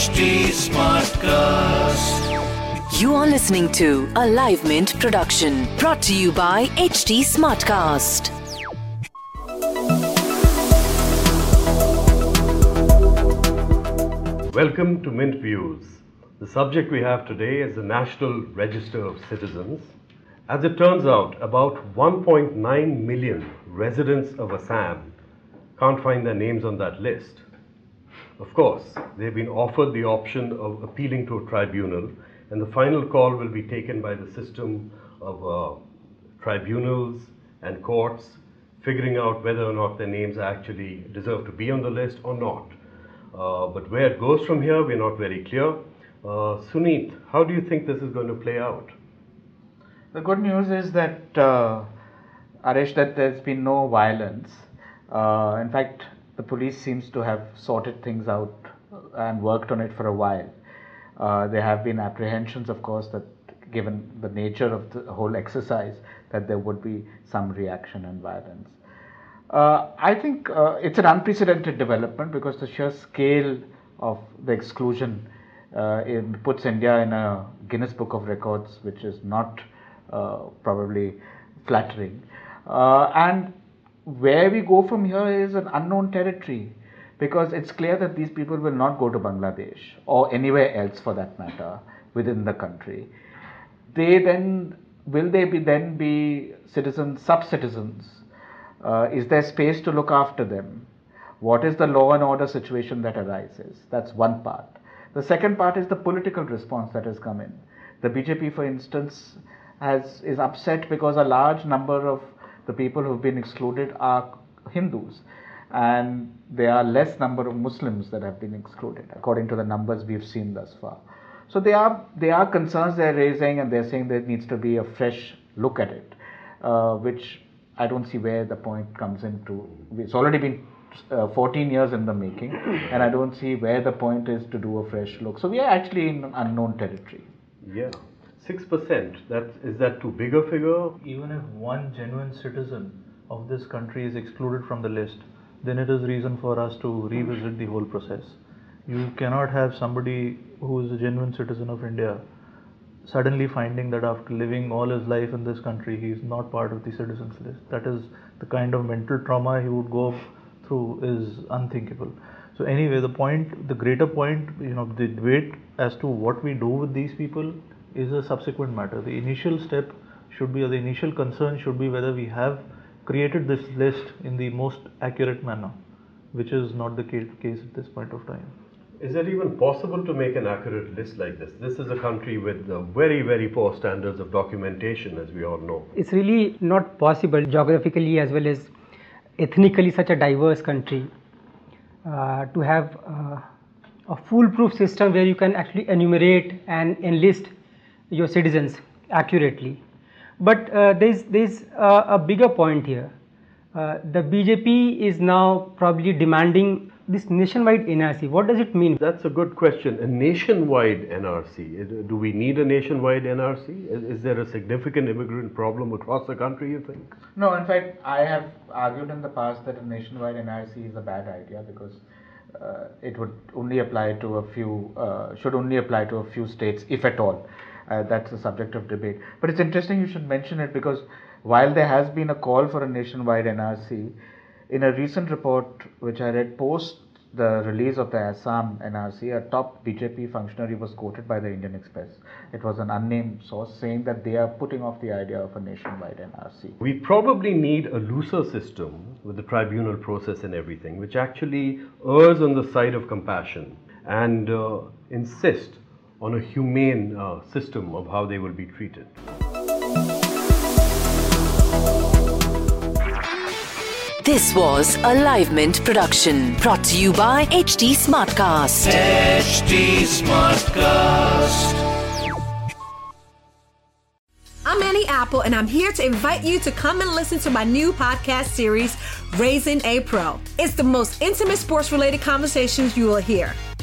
HT Smartcast. You are listening to a Live Mint production brought to you by HT Smartcast. Welcome to Mint Views. The subject we have today is the National Register of Citizens. As it turns out, about 1.9 million residents of Assam can't find their names on that list. Of course, they've been offered the option of appealing to a tribunal, and the final call will be taken by the system of uh, tribunals and courts, figuring out whether or not their names actually deserve to be on the list or not. Uh, but where it goes from here, we're not very clear. Uh, Suneet, how do you think this is going to play out? The good news is that, uh, Arish, that there's been no violence. Uh, in fact, the police seems to have sorted things out and worked on it for a while. Uh, there have been apprehensions, of course, that given the nature of the whole exercise, that there would be some reaction and violence. Uh, I think uh, it's an unprecedented development because the sheer scale of the exclusion uh, in, puts India in a Guinness Book of Records, which is not uh, probably flattering. Uh, and where we go from here is an unknown territory because it's clear that these people will not go to Bangladesh or anywhere else for that matter within the country. They then will they be then be citizens, sub citizens? Uh, is there space to look after them? What is the law and order situation that arises? That's one part. The second part is the political response that has come in. The BJP, for instance, has is upset because a large number of the people who've been excluded are Hindus, and there are less number of Muslims that have been excluded, according to the numbers we've seen thus far. So they are they are concerns they're raising, and they're saying there needs to be a fresh look at it, uh, which I don't see where the point comes into. It's already been uh, 14 years in the making, and I don't see where the point is to do a fresh look. So we are actually in unknown territory. Yeah, six percent. That is that too big a figure? even if one genuine citizen of this country is excluded from the list, then it is reason for us to revisit the whole process. You cannot have somebody who is a genuine citizen of India suddenly finding that after living all his life in this country, he is not part of the citizens list. That is the kind of mental trauma he would go through is unthinkable. So anyway, the point, the greater point, you know, the debate as to what we do with these people is a subsequent matter. The initial step should be, or the initial concern should be whether we have created this list in the most accurate manner, which is not the case at this point of time. Is it even possible to make an accurate list like this? This is a country with uh, very, very poor standards of documentation, as we all know. it's really not possible geographically as well as ethnically such a diverse country uh, to have uh, a foolproof system where you can actually enumerate and enlist your citizens accurately but uh, there's there's uh, a bigger point here uh, the bjp is now probably demanding this nationwide nrc what does it mean That's a good question. A nationwide NRC. Uh, Do we need a nationwide NRC? Is, is there a significant immigrant problem across the country, you think? No, in fact, I have argued in the past that a nationwide NRC is a bad idea because uh, it would only apply to a few, uh, should only apply to a few states, if at all. Uh, that's a subject of debate. But it's interesting you should mention it because while there has been a call for a nationwide NRC, in a recent report which I read post the release of the Assam NRC, a top BJP functionary was quoted by the Indian Express. It was an unnamed source saying that they are putting off the idea of a nationwide NRC. We probably need a looser system with the tribunal process and everything, which actually errs on the side of compassion and uh, insist on a humane uh, system of how they will be treated. This was a Live Mint production brought to you by HT Smartcast. HT Smartcast. I'm Annie Apple, and I'm here to invite you to come and listen to my new podcast series, Raising a Pro. It's the most intimate sports related conversations you will hear.